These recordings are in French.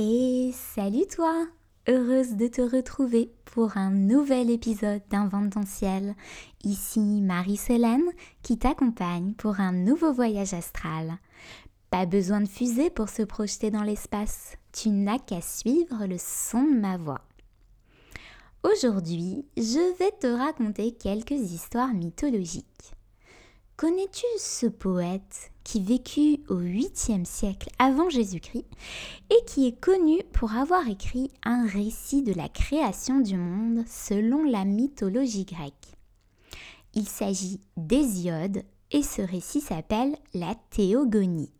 Et salut toi Heureuse de te retrouver pour un nouvel épisode d'Invente ciel. Ici Marie-Célène qui t'accompagne pour un nouveau voyage astral. Pas besoin de fusée pour se projeter dans l'espace, tu n'as qu'à suivre le son de ma voix. Aujourd'hui, je vais te raconter quelques histoires mythologiques. Connais-tu ce poète? Qui vécut au 8e siècle avant Jésus-Christ et qui est connu pour avoir écrit un récit de la création du monde selon la mythologie grecque Il s'agit d'Hésiode et ce récit s'appelle la Théogonie.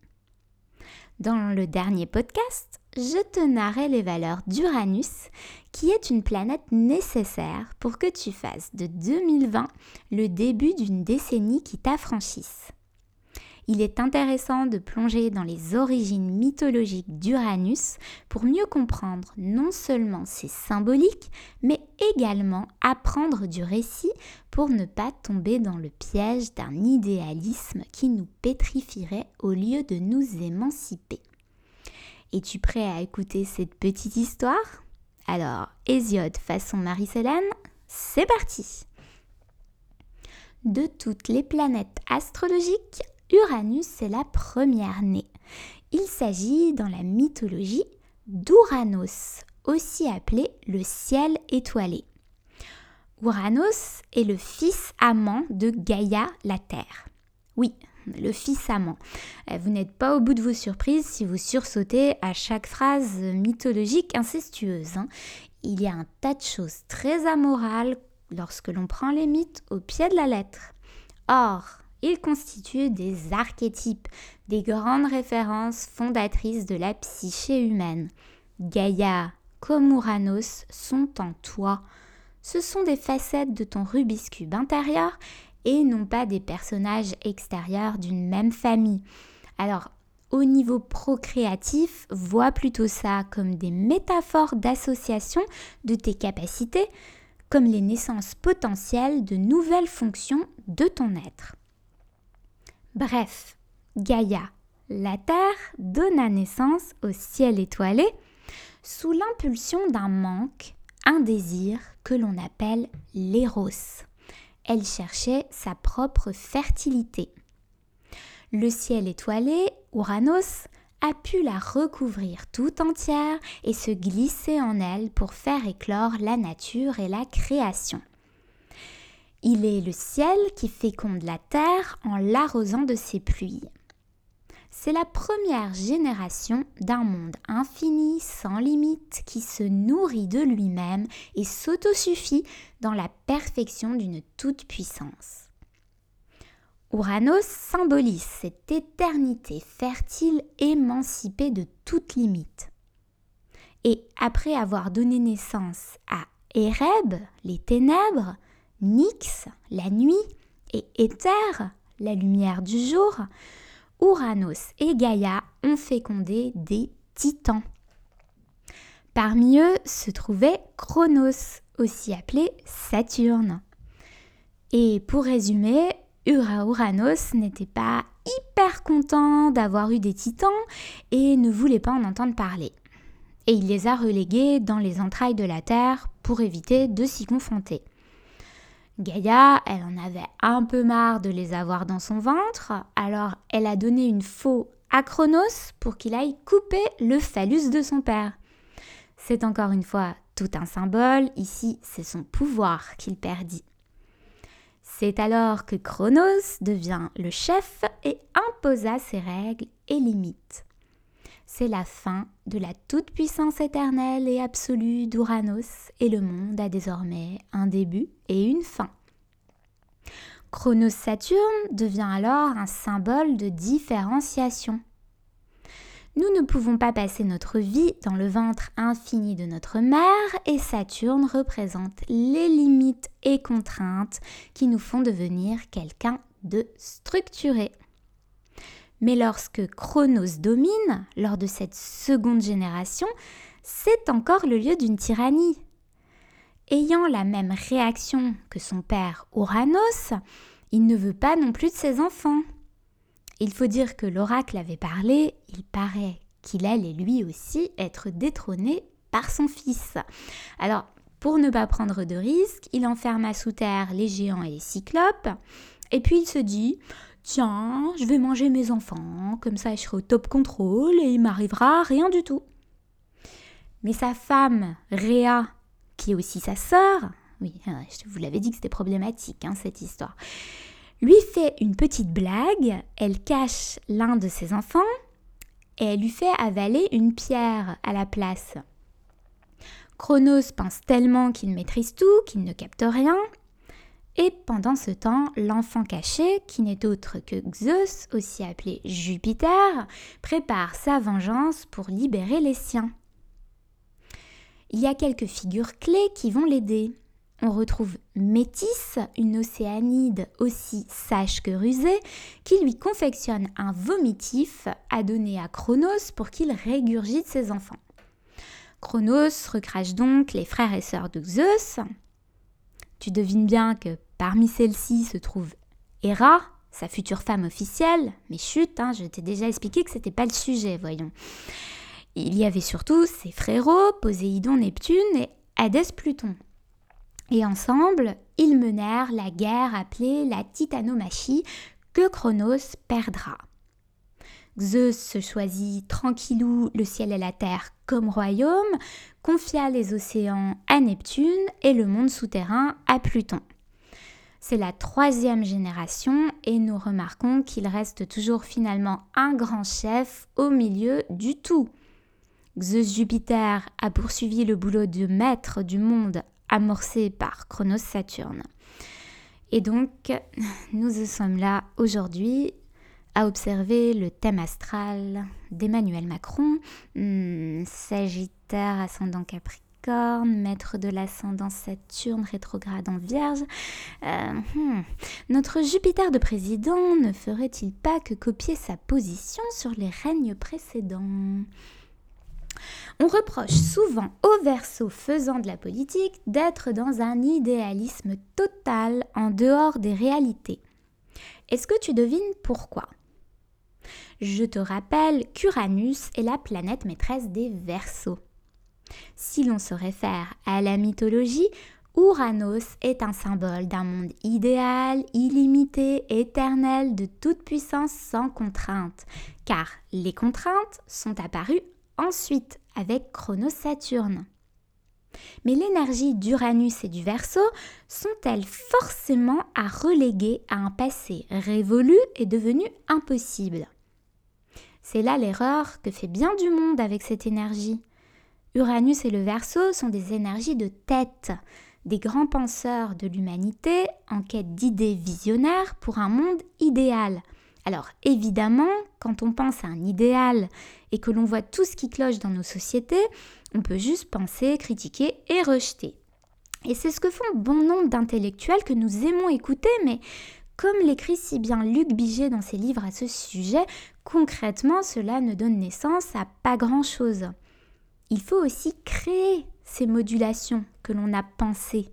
Dans le dernier podcast, je te narrais les valeurs d'Uranus, qui est une planète nécessaire pour que tu fasses de 2020 le début d'une décennie qui t'affranchisse il est intéressant de plonger dans les origines mythologiques d'Uranus pour mieux comprendre non seulement ses symboliques, mais également apprendre du récit pour ne pas tomber dans le piège d'un idéalisme qui nous pétrifierait au lieu de nous émanciper. Es-tu prêt à écouter cette petite histoire? Alors, Hésiode façon Marie-Célène, c'est parti De toutes les planètes astrologiques, Uranus est la première née. Il s'agit dans la mythologie d'Uranos, aussi appelé le ciel étoilé. Uranos est le fils amant de Gaïa, la Terre. Oui, le fils amant. Euh, vous n'êtes pas au bout de vos surprises si vous sursautez à chaque phrase mythologique incestueuse. Hein. Il y a un tas de choses très amorales lorsque l'on prend les mythes au pied de la lettre. Or, ils constituent des archétypes, des grandes références fondatrices de la psyché humaine. Gaïa comme sont en toi. Ce sont des facettes de ton Rubik's Cube intérieur et non pas des personnages extérieurs d'une même famille. Alors, au niveau procréatif, vois plutôt ça comme des métaphores d'association de tes capacités, comme les naissances potentielles de nouvelles fonctions de ton être. Bref, Gaïa, la Terre, donna naissance au ciel étoilé sous l'impulsion d'un manque, un désir que l'on appelle l'éros. Elle cherchait sa propre fertilité. Le ciel étoilé, Uranos, a pu la recouvrir tout entière et se glisser en elle pour faire éclore la nature et la création. Il est le ciel qui féconde la terre en l'arrosant de ses pluies. C'est la première génération d'un monde infini, sans limite, qui se nourrit de lui-même et s'autosuffit dans la perfection d'une toute-puissance. Uranos symbolise cette éternité fertile émancipée de toute limite. Et après avoir donné naissance à Ereb, les ténèbres, Nyx, la nuit, et Éther, la lumière du jour, Uranos et Gaïa ont fécondé des titans. Parmi eux se trouvait Chronos, aussi appelé Saturne. Et pour résumer, Uranos n'était pas hyper content d'avoir eu des titans et ne voulait pas en entendre parler. Et il les a relégués dans les entrailles de la Terre pour éviter de s'y confronter. Gaïa, elle en avait un peu marre de les avoir dans son ventre, alors elle a donné une faux à Chronos pour qu'il aille couper le phallus de son père. C'est encore une fois tout un symbole, ici c'est son pouvoir qu'il perdit. C'est alors que Chronos devient le chef et imposa ses règles et limites c'est la fin de la toute-puissance éternelle et absolue d'Uranos et le monde a désormais un début et une fin. Chronos Saturne devient alors un symbole de différenciation. Nous ne pouvons pas passer notre vie dans le ventre infini de notre mère et Saturne représente les limites et contraintes qui nous font devenir quelqu'un de structuré. Mais lorsque Chronos domine, lors de cette seconde génération, c'est encore le lieu d'une tyrannie. Ayant la même réaction que son père Uranos, il ne veut pas non plus de ses enfants. Il faut dire que l'oracle avait parlé, il paraît qu'il allait lui aussi être détrôné par son fils. Alors, pour ne pas prendre de risques, il enferma sous terre les géants et les cyclopes, et puis il se dit Tiens, je vais manger mes enfants, comme ça je serai au top contrôle et il m'arrivera rien du tout. Mais sa femme, Réa, qui est aussi sa sœur, oui, euh, je vous l'avais dit que c'était problématique hein, cette histoire, lui fait une petite blague, elle cache l'un de ses enfants et elle lui fait avaler une pierre à la place. Chronos pense tellement qu'il maîtrise tout, qu'il ne capte rien, et pendant ce temps, l'enfant caché, qui n'est autre que Zeus, aussi appelé Jupiter, prépare sa vengeance pour libérer les siens. Il y a quelques figures clés qui vont l'aider. On retrouve Métis, une océanide aussi sage que rusée, qui lui confectionne un vomitif à donner à Chronos pour qu'il régurgite ses enfants. Chronos recrache donc les frères et sœurs de Zeus. Tu devines bien que Parmi celles-ci se trouve Héra, sa future femme officielle, mais chut, hein, je t'ai déjà expliqué que c'était pas le sujet, voyons. Il y avait surtout ses frérots, Poséidon, Neptune et Hadès, Pluton. Et ensemble, ils menèrent la guerre appelée la Titanomachie que Chronos perdra. Zeus se choisit tranquillou le ciel et la terre comme royaume, confia les océans à Neptune et le monde souterrain à Pluton. C'est la troisième génération et nous remarquons qu'il reste toujours finalement un grand chef au milieu du tout. Zeus Jupiter a poursuivi le boulot de maître du monde amorcé par Chronos Saturne. Et donc, nous sommes là aujourd'hui à observer le thème astral d'Emmanuel Macron, hmm, Sagittaire ascendant Capricorne maître de l'ascendant Saturne rétrograde en Vierge. Euh, hmm. Notre Jupiter de président ne ferait-il pas que copier sa position sur les règnes précédents? On reproche souvent aux Verseaux faisant de la politique d'être dans un idéalisme total en dehors des réalités. Est-ce que tu devines pourquoi? Je te rappelle qu'Uranus est la planète maîtresse des Verseaux. Si l'on se réfère à la mythologie, Ouranos est un symbole d'un monde idéal, illimité, éternel, de toute puissance sans contrainte, car les contraintes sont apparues ensuite avec Chronos-Saturne. Mais l'énergie d'Uranus et du Verseau sont-elles forcément à reléguer à un passé révolu et devenu impossible? C'est là l'erreur que fait bien du monde avec cette énergie. Uranus et le Verseau sont des énergies de tête, des grands penseurs de l'humanité en quête d'idées visionnaires pour un monde idéal. Alors évidemment, quand on pense à un idéal et que l'on voit tout ce qui cloche dans nos sociétés, on peut juste penser, critiquer et rejeter. Et c'est ce que font bon nombre d'intellectuels que nous aimons écouter, mais comme l'écrit si bien Luc Biget dans ses livres à ce sujet, concrètement cela ne donne naissance à pas grand-chose il faut aussi créer ces modulations que l'on a pensées.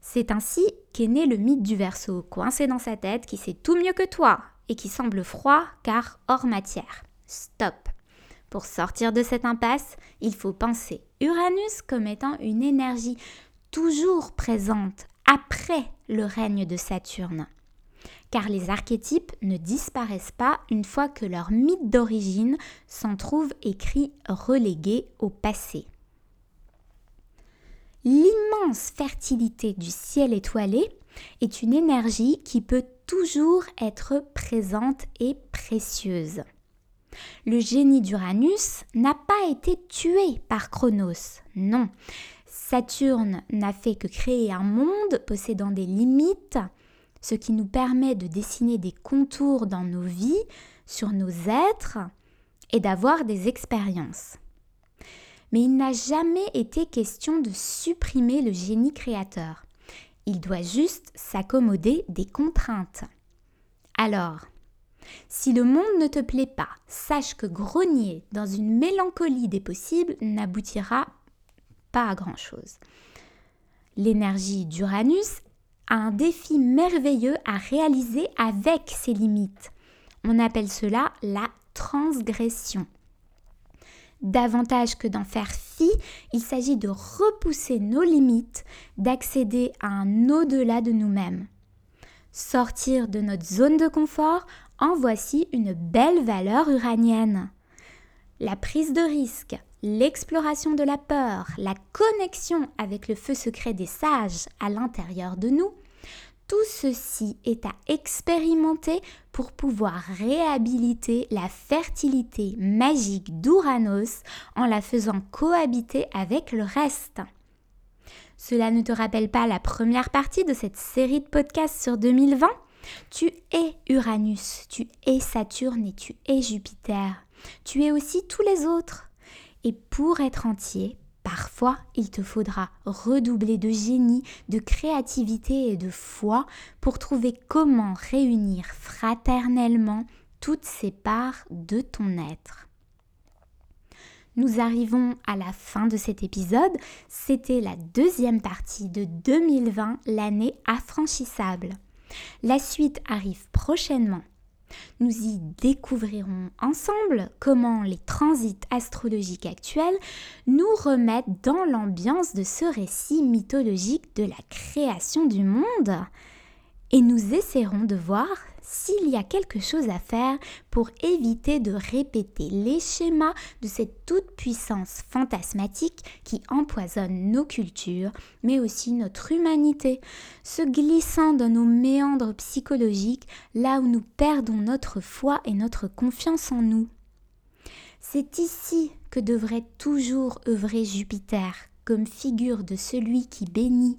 C'est ainsi qu'est né le mythe du verso, coincé dans sa tête, qui sait tout mieux que toi et qui semble froid car hors matière. Stop. Pour sortir de cette impasse, il faut penser Uranus comme étant une énergie toujours présente après le règne de Saturne car les archétypes ne disparaissent pas une fois que leur mythe d'origine s'en trouve écrit relégué au passé. L'immense fertilité du ciel étoilé est une énergie qui peut toujours être présente et précieuse. Le génie d'Uranus n'a pas été tué par Chronos, non. Saturne n'a fait que créer un monde possédant des limites, ce qui nous permet de dessiner des contours dans nos vies, sur nos êtres et d'avoir des expériences. Mais il n'a jamais été question de supprimer le génie créateur. Il doit juste s'accommoder des contraintes. Alors, si le monde ne te plaît pas, sache que grogner dans une mélancolie des possibles n'aboutira pas à grand-chose. L'énergie d'Uranus un défi merveilleux à réaliser avec ses limites. On appelle cela la transgression. Davantage que d'en faire fi, il s'agit de repousser nos limites, d'accéder à un au-delà de nous-mêmes. Sortir de notre zone de confort, en voici une belle valeur uranienne. La prise de risque, l'exploration de la peur, la connexion avec le feu secret des sages à l'intérieur de nous, tout ceci est à expérimenter pour pouvoir réhabiliter la fertilité magique d'Uranos en la faisant cohabiter avec le reste. Cela ne te rappelle pas la première partie de cette série de podcasts sur 2020 Tu es Uranus, tu es Saturne et tu es Jupiter. Tu es aussi tous les autres. Et pour être entier, Parfois, il te faudra redoubler de génie, de créativité et de foi pour trouver comment réunir fraternellement toutes ces parts de ton être. Nous arrivons à la fin de cet épisode. C'était la deuxième partie de 2020, l'année affranchissable. La suite arrive prochainement nous y découvrirons ensemble comment les transits astrologiques actuels nous remettent dans l'ambiance de ce récit mythologique de la création du monde. Et nous essaierons de voir s'il y a quelque chose à faire pour éviter de répéter les schémas de cette toute-puissance fantasmatique qui empoisonne nos cultures, mais aussi notre humanité, se glissant dans nos méandres psychologiques là où nous perdons notre foi et notre confiance en nous. C'est ici que devrait toujours œuvrer Jupiter comme figure de celui qui bénit,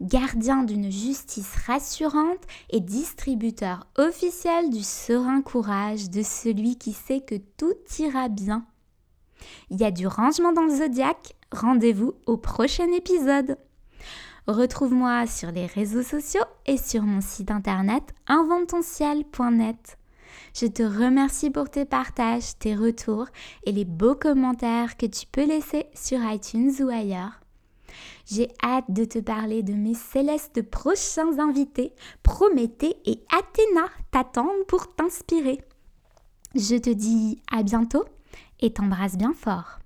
gardien d'une justice rassurante et distributeur officiel du serein courage de celui qui sait que tout ira bien. Il y a du rangement dans le zodiaque, rendez-vous au prochain épisode. Retrouve-moi sur les réseaux sociaux et sur mon site internet inventonciel.net. Je te remercie pour tes partages, tes retours et les beaux commentaires que tu peux laisser sur iTunes ou ailleurs. J'ai hâte de te parler de mes célestes prochains invités. Prométhée et Athéna t'attendent pour t'inspirer. Je te dis à bientôt et t'embrasse bien fort.